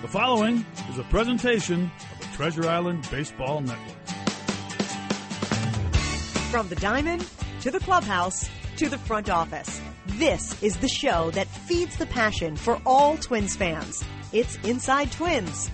The following is a presentation of the Treasure Island Baseball Network. From the diamond to the clubhouse to the front office, this is the show that feeds the passion for all Twins fans. It's Inside Twins.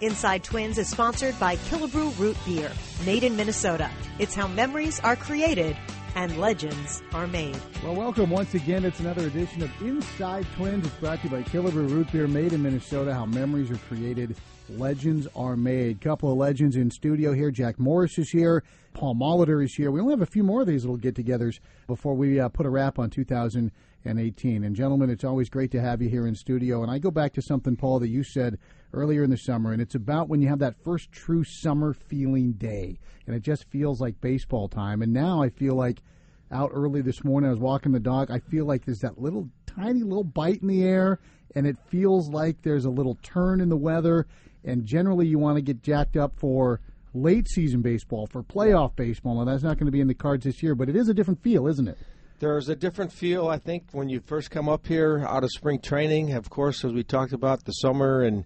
Inside Twins is sponsored by Killebrew Root Beer, made in Minnesota. It's how memories are created and legends are made. Well, welcome once again. It's another edition of Inside Twins. It's brought to you by Killebrew Root Beer, made in Minnesota. How memories are created, legends are made. Couple of legends in studio here. Jack Morris is here. Paul Molitor is here. We only have a few more of these little get-togethers before we uh, put a wrap on 2018. And gentlemen, it's always great to have you here in studio. And I go back to something, Paul, that you said earlier in the summer, and it's about when you have that first true summer feeling day, and it just feels like baseball time. And now I feel like out early this morning, I was walking the dog. I feel like there's that little tiny little bite in the air, and it feels like there's a little turn in the weather. And generally, you want to get jacked up for late season baseball, for playoff baseball. And that's not going to be in the cards this year, but it is a different feel, isn't it? There's a different feel, I think, when you first come up here out of spring training. Of course, as we talked about the summer and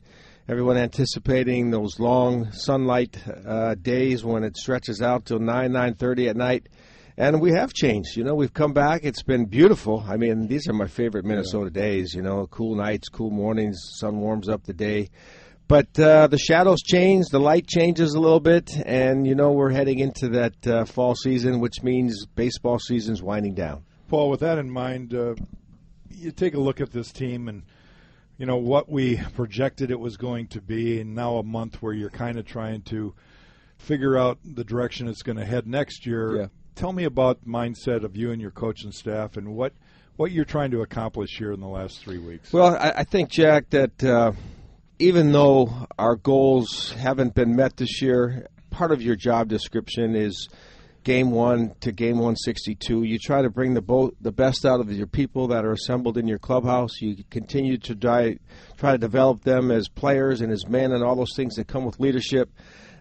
everyone anticipating those long sunlight uh, days when it stretches out till 9 9.30 at night and we have changed you know we've come back it's been beautiful i mean these are my favorite minnesota yeah. days you know cool nights cool mornings sun warms up the day but uh, the shadows change the light changes a little bit and you know we're heading into that uh, fall season which means baseball season's winding down paul with that in mind uh, you take a look at this team and you know what we projected it was going to be, and now a month where you're kind of trying to figure out the direction it's going to head next year. Yeah. Tell me about mindset of you and your coaching staff, and what what you're trying to accomplish here in the last three weeks. Well, I, I think Jack that uh, even though our goals haven't been met this year, part of your job description is game one to game 162. You try to bring the bo- the best out of your people that are assembled in your clubhouse. You continue to try, try to develop them as players and as men and all those things that come with leadership.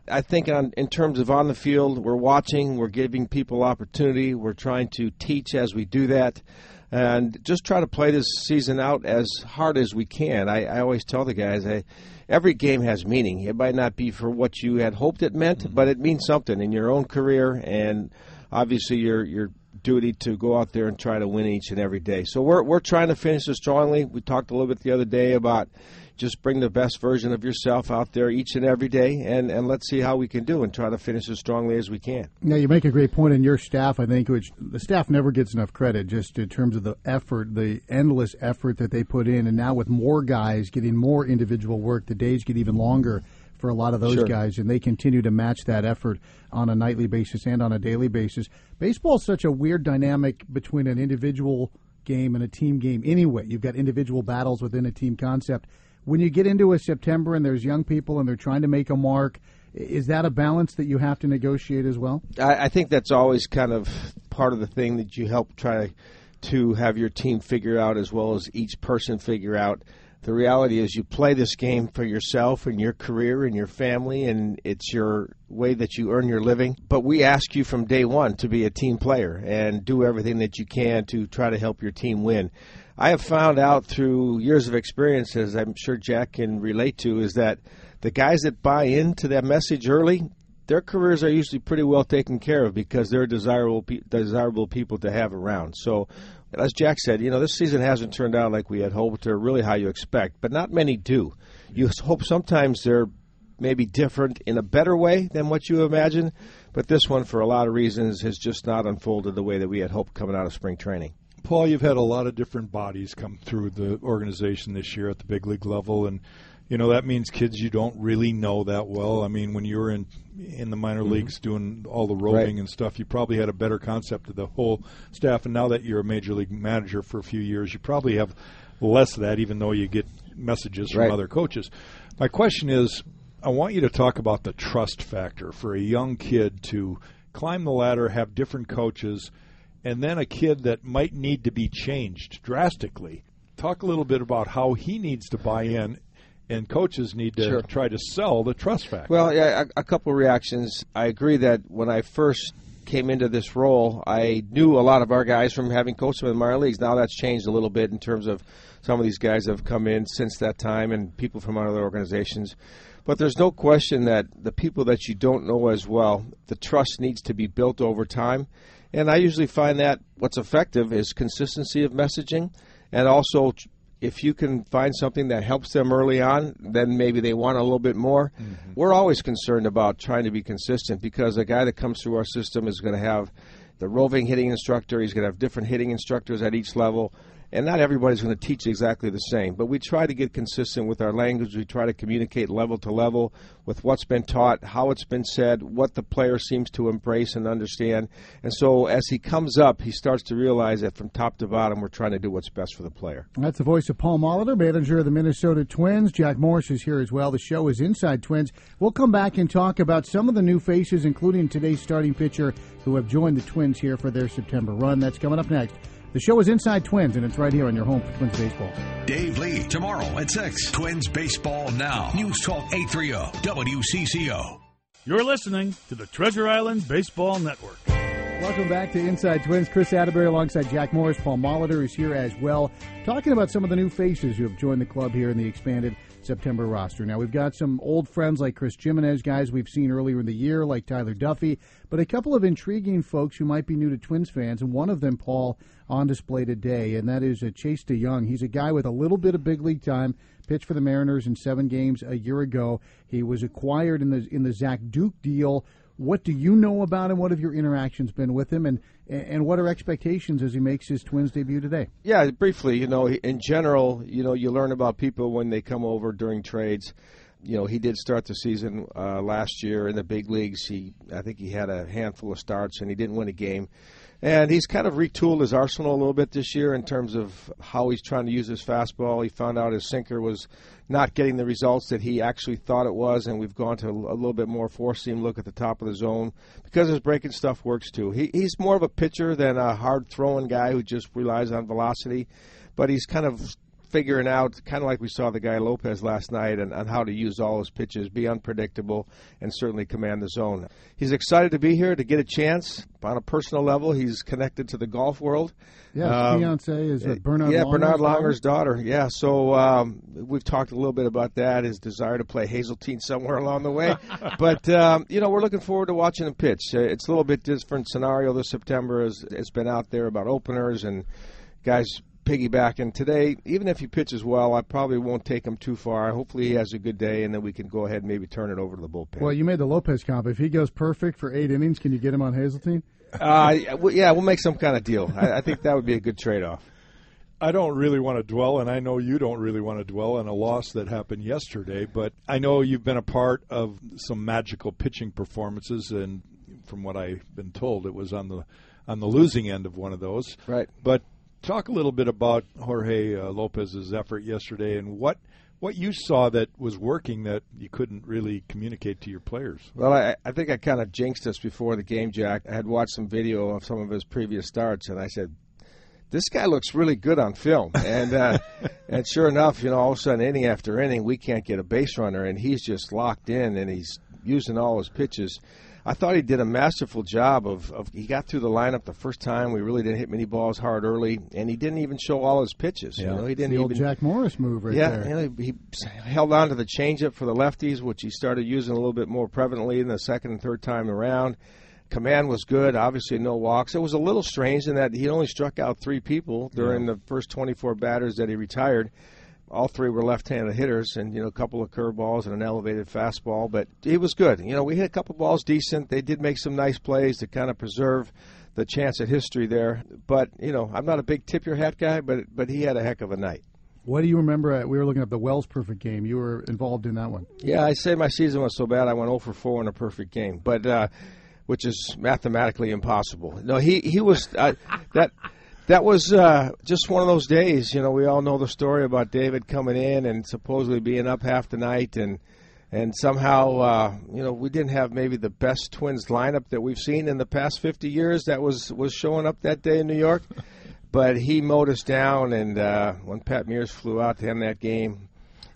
I think on, in terms of on the field, we're watching, we're giving people opportunity, we're trying to teach as we do that, and just try to play this season out as hard as we can. I, I always tell the guys, I, every game has meaning. It might not be for what you had hoped it meant, mm-hmm. but it means something in your own career and obviously your your duty to go out there and try to win each and every day. So we're we're trying to finish it strongly. We talked a little bit the other day about just bring the best version of yourself out there each and every day, and, and let's see how we can do and try to finish as strongly as we can. Now, you make a great point in your staff, I think, which the staff never gets enough credit just in terms of the effort, the endless effort that they put in. And now with more guys getting more individual work, the days get even longer for a lot of those sure. guys, and they continue to match that effort on a nightly basis and on a daily basis. Baseball is such a weird dynamic between an individual game and a team game anyway. You've got individual battles within a team concept when you get into a September and there's young people and they're trying to make a mark, is that a balance that you have to negotiate as well? I, I think that's always kind of part of the thing that you help try to have your team figure out as well as each person figure out. The reality is, you play this game for yourself and your career and your family, and it's your way that you earn your living. But we ask you from day one to be a team player and do everything that you can to try to help your team win. I have found out through years of experience, as I'm sure Jack can relate to, is that the guys that buy into that message early, their careers are usually pretty well taken care of because they're desirable desirable people to have around. So, as Jack said, you know this season hasn't turned out like we had hoped or really how you expect, but not many do. You hope sometimes they're maybe different in a better way than what you imagine, but this one, for a lot of reasons, has just not unfolded the way that we had hoped coming out of spring training. Paul, you've had a lot of different bodies come through the organization this year at the big league level, and you know that means kids you don't really know that well. I mean, when you were in in the minor mm-hmm. leagues doing all the roving right. and stuff, you probably had a better concept of the whole staff. And now that you're a major league manager for a few years, you probably have less of that, even though you get messages from right. other coaches. My question is, I want you to talk about the trust factor for a young kid to climb the ladder, have different coaches and then a kid that might need to be changed drastically. Talk a little bit about how he needs to buy in and coaches need to sure. try to sell the trust factor. Well, yeah, a, a couple reactions. I agree that when I first came into this role, I knew a lot of our guys from having coached them in the minor leagues. Now that's changed a little bit in terms of some of these guys have come in since that time, and people from other organizations. But there's no question that the people that you don't know as well, the trust needs to be built over time. And I usually find that what's effective is consistency of messaging and also if you can find something that helps them early on, then maybe they want a little bit more. Mm-hmm. We're always concerned about trying to be consistent because a guy that comes through our system is going to have the roving hitting instructor, he's going to have different hitting instructors at each level and not everybody's going to teach exactly the same, but we try to get consistent with our language. We try to communicate level to level with what's been taught, how it's been said, what the player seems to embrace and understand. And so as he comes up, he starts to realize that from top to bottom, we're trying to do what's best for the player. That's the voice of Paul Molitor, manager of the Minnesota Twins. Jack Morris is here as well. The show is Inside Twins. We'll come back and talk about some of the new faces, including today's starting pitcher who have joined the Twins here for their September run. That's coming up next. The show is Inside Twins, and it's right here on your home for Twins Baseball. Dave Lee, tomorrow at 6. Twins Baseball Now. News Talk 830 WCCO. You're listening to the Treasure Island Baseball Network. Welcome back to Inside Twins. Chris Atterbury alongside Jack Morris. Paul Molitor is here as well, talking about some of the new faces who have joined the club here in the expanded September roster. Now, we've got some old friends like Chris Gimenez, guys we've seen earlier in the year, like Tyler Duffey, but a couple of intriguing folks who might be new to Twins fans, and one of them, Paul, on display today, and that is uh, Chase De Jong. He's a guy with a little bit of big league time, pitched for the Mariners in seven games a year ago. He was acquired in the in the Zach Duke deal. What do you know about him? What have your interactions been with him, and and what are expectations as he makes his Twins debut today? Yeah, briefly, you know, in general, you know, you learn about people when they come over during trades. You know, he did start the season uh, last year in the big leagues. He, I think, he had a handful of starts and he didn't win a game. And he's kind of retooled his arsenal a little bit this year in terms of how he's trying to use his fastball. He found out his sinker was not getting the results that he actually thought it was, and we've gone to a little bit more four seam look at the top of the zone because his breaking stuff works too. He, he's more of a pitcher than a hard throwing guy who just relies on velocity, but he's kind of figuring out, kind of like we saw the guy Lopez last night, and on how to use all his pitches, be unpredictable, and certainly command the zone. He's excited to be here to get a chance. On a personal level, he's connected to the golf world. Yeah, um, fiance is uh, Bernhard. Yeah, Bernard Bernhard daughter? Daughter. Yeah, so um, we've talked a little bit about that. His desire to play Hazeltine somewhere along the way, but um, you know we're looking forward to watching him pitch. Uh, it's a little bit different scenario this September. As it's been out there about openers and guys piggybacking today. Even if he pitches well, I probably won't take him too far. Hopefully, he has a good day, and then we can go ahead and maybe turn it over to the bullpen. Well, you made the Lopez comp. If he goes perfect for eight innings, can you get him on Hazeltine? Uh, yeah, we'll make some kind of deal. I, I think that would be a good trade-off. I don't really want to dwell, and I know you don't really want to dwell on a loss that happened yesterday, but I know you've been a part of some magical pitching performances, and from what I've been told, it was on the on the losing end of one of those. Right. But talk a little bit about Jorge uh, Lopez's effort yesterday and what what you saw that was working that you couldn't really communicate to your players. Well, I, I think I kind of jinxed us before the game, Jack. I had watched some video of some of his previous starts, and I said, "This guy looks really good on film." And uh, and sure enough, you know, all of a sudden, inning after inning, we can't get a base runner, and he's just locked in, and he's using all his pitches. I thought he did a masterful job of, of he got through the lineup the first time. We really didn't hit many balls hard early, and he didn't even show all his pitches. Yeah. You know, he didn't the even old Jack Morris move right yeah, there. you know, he held on to the changeup for the lefties, which he started using a little bit more prevalently in the second and third time around. Command was good. Obviously, no walks. It was a little strange in that he only struck out three people during yeah. the first 24 batters that he retired all three were left-handed hitters, and you know a couple of curveballs and an elevated fastball. But he was good. You know, we hit a couple of balls decent. They did make some nice plays to kind of preserve the chance at history there. But you know, I'm not a big tip your hat guy, but but he had a heck of a night. What do you remember? At, we were looking at the Wells perfect game. You were involved in that one. Yeah, I say my season was so bad I went 0 for 4 in a perfect game, but uh, which is mathematically impossible. No, he he was uh, that that was uh, just one of those days. You know, we all know the story about David coming in and supposedly being up half the night, and and somehow, uh, you know, we didn't have maybe the best Twins lineup that we've seen in the past 50 years. That was was showing up that day in New York, but he mowed us down. And uh, when Pat Meares flew out to end that game,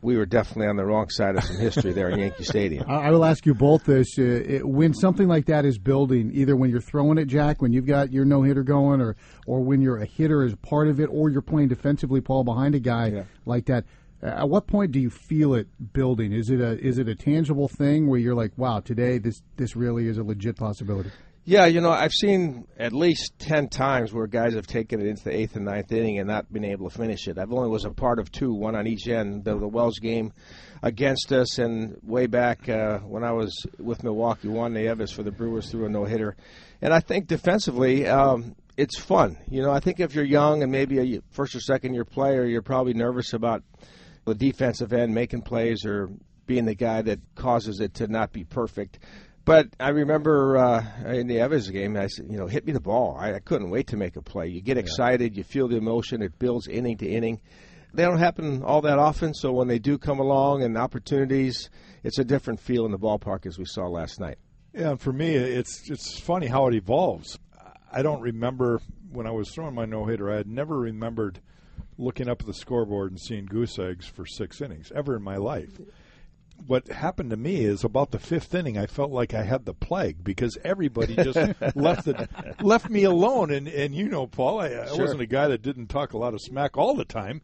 we were definitely on the wrong side of some history there in Yankee Stadium. I will ask you both this: uh, it, when something like that is building, either when you're throwing it, Jack, when you've got your no hitter going, or or when you're a hitter as part of it, or you're playing defensively, Paul, behind a guy Yeah. like that. uh, At what point do you feel it building? Is it a is it a tangible thing where you're like, wow, today this this really is a legit possibility? Yeah, you know, I've seen at least ten times where guys have taken it into the eighth and ninth inning and not been able to finish it. I've only was a part of two, one on each end. The, the Wells game against us, and way back uh, when I was with Milwaukee, Juan Nieves for the Brewers threw a no hitter. And I think defensively, um, it's fun. You know, I think if you're young and maybe a first or second year player, you're probably nervous about the defensive end making plays or being the guy that causes it to not be perfect. But I remember uh, in the Evans game, I said, you know, hit me the ball. I, I couldn't wait to make a play. You get excited, you feel the emotion, it builds inning to inning. They don't happen all that often, so when they do come along and opportunities, it's a different feel in the ballpark as we saw last night. Yeah, and for me, it's it's funny how it evolves. I don't remember when I was throwing my no hitter. I had never remembered looking up at the scoreboard and seeing goose eggs for six innings ever in my life. What happened to me is about the fifth inning, I felt like I had the plague because everybody just left the left me alone. And and you know, Paul, I, I Sure. wasn't a guy that didn't talk a lot of smack all the time.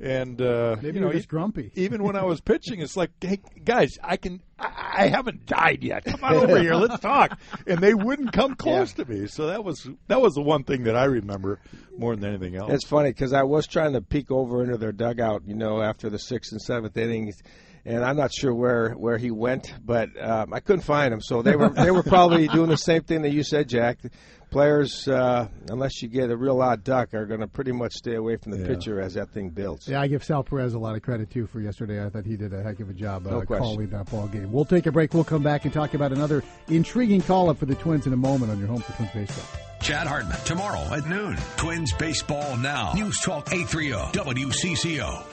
And uh, Maybe you know, you're just e- grumpy. even when I was pitching, it's like, hey guys, I can, I, I haven't died yet. Come on over here, let's talk. And they wouldn't come close to me. So that was that was the one thing that I remember more than anything else. It's funny because I was trying to peek over into their dugout, you know, after the sixth and seventh innings, and I'm not sure where, where he went, but um, I couldn't find him. So they were they were probably doing the same thing that you said, Jack. Players, uh, unless you get a real odd duck, are going to pretty much stay away from the Yeah. pitcher as that thing builds. Yeah, I give Sal Perez a lot of credit too for yesterday. I thought he did a heck of a job No uh, question. calling that ball game. We'll take a break. We'll come back and talk about another intriguing call up for the Twins in a moment on your home for Twins baseball. Chad Hartman tomorrow at noon. Twins baseball now. News Talk 830 WCCO.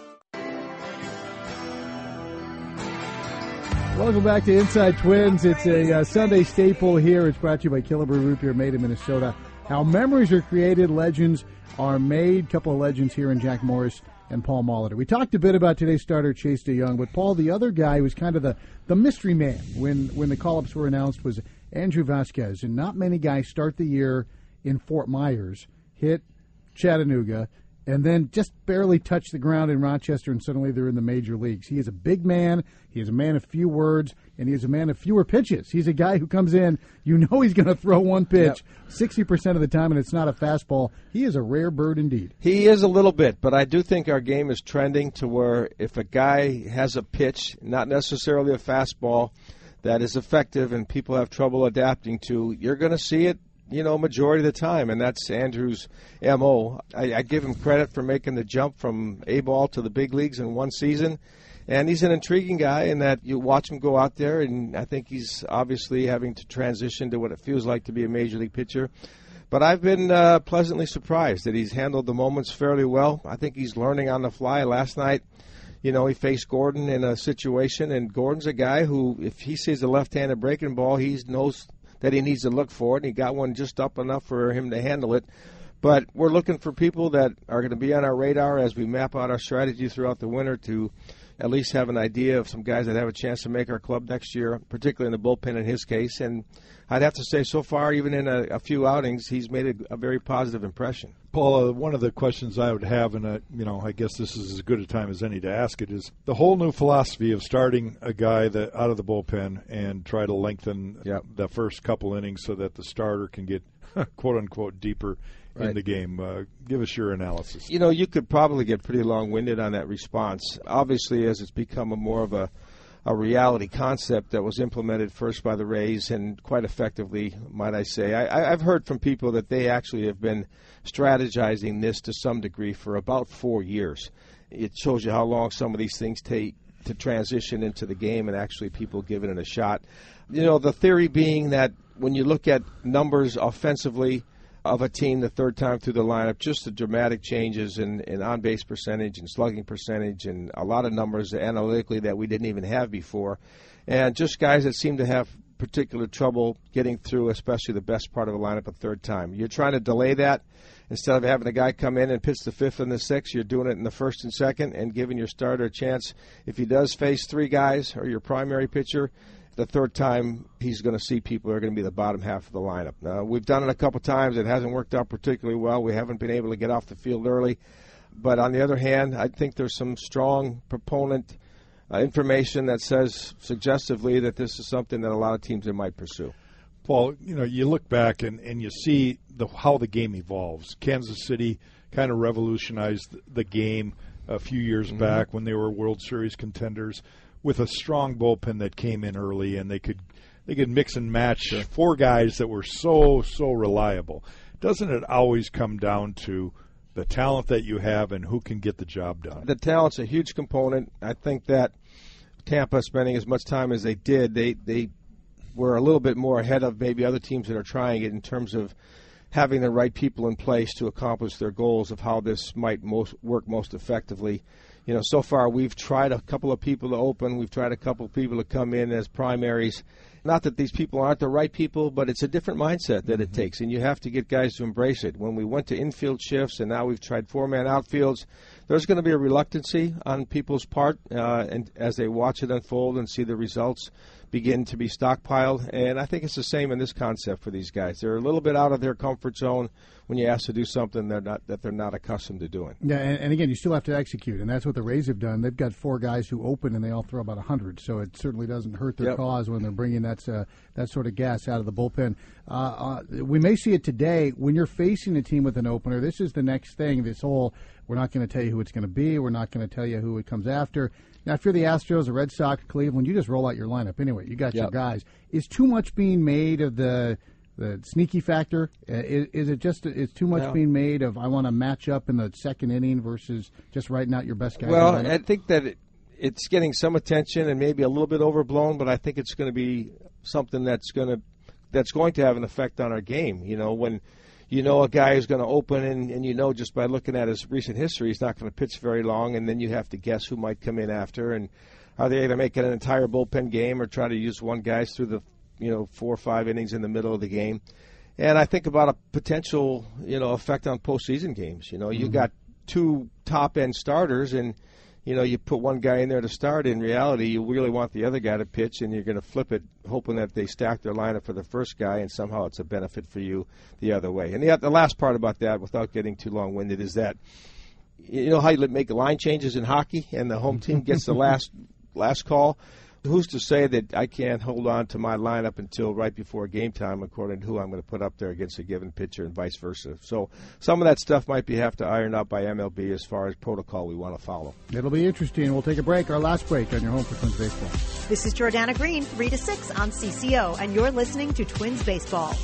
Welcome back to Inside Twins. It's a uh, Sunday staple here. It's brought to you by Killebrew Root Beer, made in Minnesota. How memories are created, legends are made. Couple of legends here in Jack Morris and Paul Molitor. We talked a bit about today's starter, Chase De Jong, but Paul, the other guy was kind of the, the mystery man when, when the call-ups were announced was Andrew Vasquez. And not many guys start the year in Fort Myers, hit Chattanooga, and then just barely touch the ground in Rochester, and suddenly they're in the major leagues. He is a big man. He is a man of few words, and he is a man of fewer pitches. He's a guy who comes in, you know he's going to throw one pitch 60% of the time, and it's not a fastball. He is a rare bird indeed. He is a little bit, but I do think our game is trending to where if a guy has a pitch, not necessarily a fastball, that is effective and people have trouble adapting to, you're going to see it, you know, majority of the time, and that's Andrew's mo. I, I give him credit for making the jump from A ball to the big leagues in one season. And he's an intriguing guy in that you watch him go out there, and I think he's obviously having to transition to what it feels like to be a major league pitcher. But I've been uh, pleasantly surprised that he's handled the moments fairly well. I think he's learning on the fly. Last night, you know, he faced Gordon in a situation, and Gordon's a guy who, if he sees a left-handed breaking ball, he knows that he needs to look for it, and he got one just up enough for him to handle it. But we're looking for people that are going to be on our radar as we map out our strategy throughout the winter to at least have an idea of some guys that have a chance to make our club next year, particularly in the bullpen in his case. And I'd have to say, so far, even in a, a few outings, he's made a, a very positive impression. Paul, uh, one of the questions I would have, and uh, you know, I guess this is as good a time as any to ask it, is the whole new philosophy of starting a guy that out of the bullpen and try to lengthen Yep. the first couple innings so that the starter can get quote unquote deeper in the game. Uh, give us your analysis. You know, you could probably get pretty long-winded on that response. Obviously, as it's become a more of a a reality concept that was implemented first by the Rays and quite effectively, might I say. I, I've heard from people that they actually have been strategizing this to some degree for about four years. It shows you how long some of these things take to transition into the game and actually people giving it a shot. You know, the theory being that when you look at numbers offensively, of a team the third time through the lineup, just the dramatic changes in, in on base percentage and slugging percentage and a lot of numbers analytically that we didn't even have before. And just guys that seem to have particular trouble getting through, especially the best part of the lineup a third time. You're trying to delay that instead of having a guy come in and pitch the fifth and the sixth. You're doing it in the first and second and giving your starter a chance. If he does face three guys or your primary pitcher, the third time he's going to see people who are going to be the bottom half of the lineup. Uh, we've done it a couple times. It hasn't worked out particularly well. We haven't been able to get off the field early. But on the other hand, I think there's some strong proponent uh, information that says suggestively that this is something that a lot of teams might pursue. Paul, you know, you look back and, and you see the how the game evolves. Kansas City kind of revolutionized the game a few years mm-hmm. back when they were World Series contenders with a strong bullpen that came in early and they could they could mix and match sure. four guys that were so so reliable. Doesn't it always come down to the talent that you have and who can get the job done? The talent's a huge component. I think that Tampa spending as much time as they did, they they were a little bit more ahead of maybe other teams that are trying it in terms of having the right people in place to accomplish their goals of how this might most work most effectively you know, so far we've tried a couple of people to open. We've tried a couple of people to come in as primaries. Not that these people aren't the right people, but it's a different mindset that it mm-hmm. takes, and you have to get guys to embrace it. When we went to infield shifts, and now we've tried four-man outfields, there's going to be a reluctancy on people's part, uh, and as they watch it unfold and see the results begin to be stockpiled. And I think it's the same in this concept for these guys. They're a little bit out of their comfort zone when you ask to do something they're not that they're not accustomed to doing. Yeah, and, and, again, you still have to execute, and that's what the Rays have done. They've got four guys who open, and they all throw about hundred, so it certainly doesn't hurt their yep. cause when they're bringing that uh, that sort of gas out of the bullpen. Uh, uh, we may see it today when you're facing a team with an opener. This is the next thing. This whole we're not going to tell you who it's going to be. We're not going to tell you who it comes after. Now, if you're the Astros, the Red Sox, Cleveland, you just roll out your lineup anyway. You got yep. your guys. Is too much being made of the the sneaky factor? Uh, is, is, it just is too much being made of I want to match up in the second inning versus just writing out your best guys? Well, I think that it, it's getting some attention and maybe a little bit overblown, but I think it's going to be something that's going to that's going to have an effect on our game. You know, when you know a guy who's going to open, and, and you know just by looking at his recent history, he's not going to pitch very long, and then you have to guess who might come in after, and are they going to make it an entire bullpen game or try to use one guy through the you know four or five innings in the middle of the game? And I think about a potential you know effect on postseason games. You know, mm-hmm. you got two top end starters and you know, you put one guy in there to start. In reality, you really want the other guy to pitch, and you're going to flip it, hoping that they stack their lineup for the first guy, and somehow it's a benefit for you the other way. And the, the last part about that, without getting too long winded, is that you know how you make line changes in hockey, and the home team gets the last last call who's to say that I can't hold on to my lineup until right before game time, according to who I'm going to put up there against a given pitcher, and vice versa. So some of that stuff might be have to iron out by MLB as far as protocol we want to follow. It'll be interesting. We'll take a break. Our last break on your home for Twins baseball. This is Jordana Green, three to six on CCO, and you're listening to Twins baseball.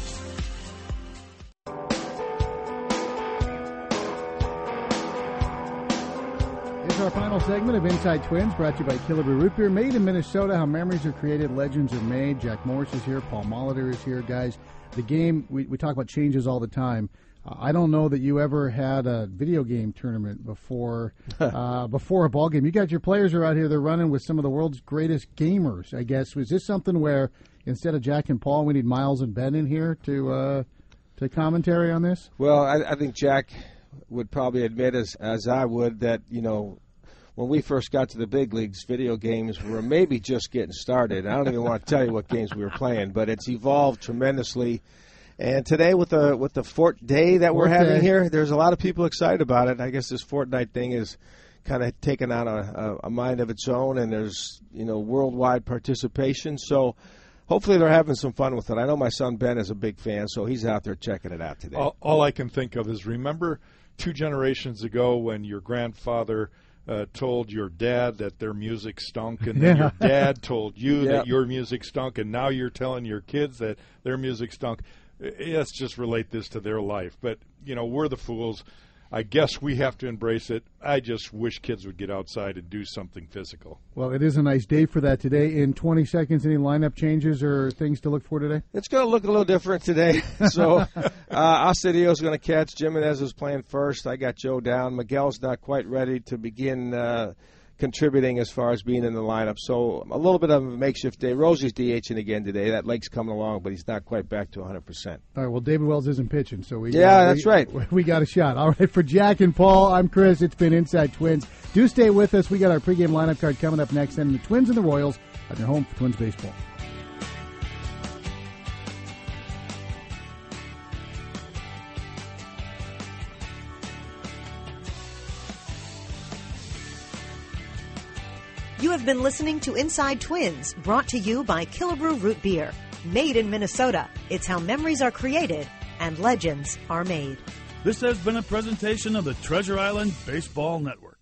Our final segment of Inside Twins, brought to you by Killebrew Root Beer, made in Minnesota. How memories are created, legends are made. Jack Morris is here, Paul Molitor is here, guys. The game we, we talk about changes all the time. Uh, I don't know that you ever had a video game tournament before uh, before a ball game. You got your players are out here; they're running with some of the world's greatest gamers. I guess was this something where instead of Jack and Paul, we need Miles and Ben in here to uh, to commentary on this? Well, I, I think Jack would probably admit, as as I would, that you know when we first got to the big leagues, video games were maybe just getting started. I don't even want to tell you what games we were playing, but it's evolved tremendously. And today, with the with the Fort Day that we're having here, there's a lot of people excited about it. I guess this Fortnite thing is kind of taken on a, a, mind of its own, and there's you know worldwide participation. So hopefully they're having some fun with it. I know my son Ben is a big fan, so he's out there checking it out today. All, all I can think of is remember two generations ago when your grandfather uh, told your dad that their music stunk, and then yeah. your dad told you yep. that your music stunk, and now you're telling your kids that their music stunk. Let's just relate this to their life. But you know, we're the fools. I guess we have to embrace it. I just wish kids would get outside and do something physical. Well, it is a nice day for that today. In 20 seconds, any lineup changes or things to look for today? It's going to look a little different today. so, uh, is going to catch. Gimenez is playing first. I got Joe down. Miguel's not quite ready to begin. Uh, contributing as far as being in the lineup. So a little bit of a makeshift day. Rosie's DHing again today. That leg's coming along, but he's not quite back to 100%. All right, well, David Wells isn't pitching, so we Yeah, uh, that's we- right. We got a shot. All right, for Jack and Paul, I'm Chris. It's been Inside Twins. Do stay with us. We got our pregame lineup card coming up next, and the Twins and the Royals at their home for Twins baseball. You have been listening to Inside Twins, brought to you by Killebrew Root Beer. Made in Minnesota. It's how memories are created and legends are made. This has been a presentation of the Treasure Island Baseball Network.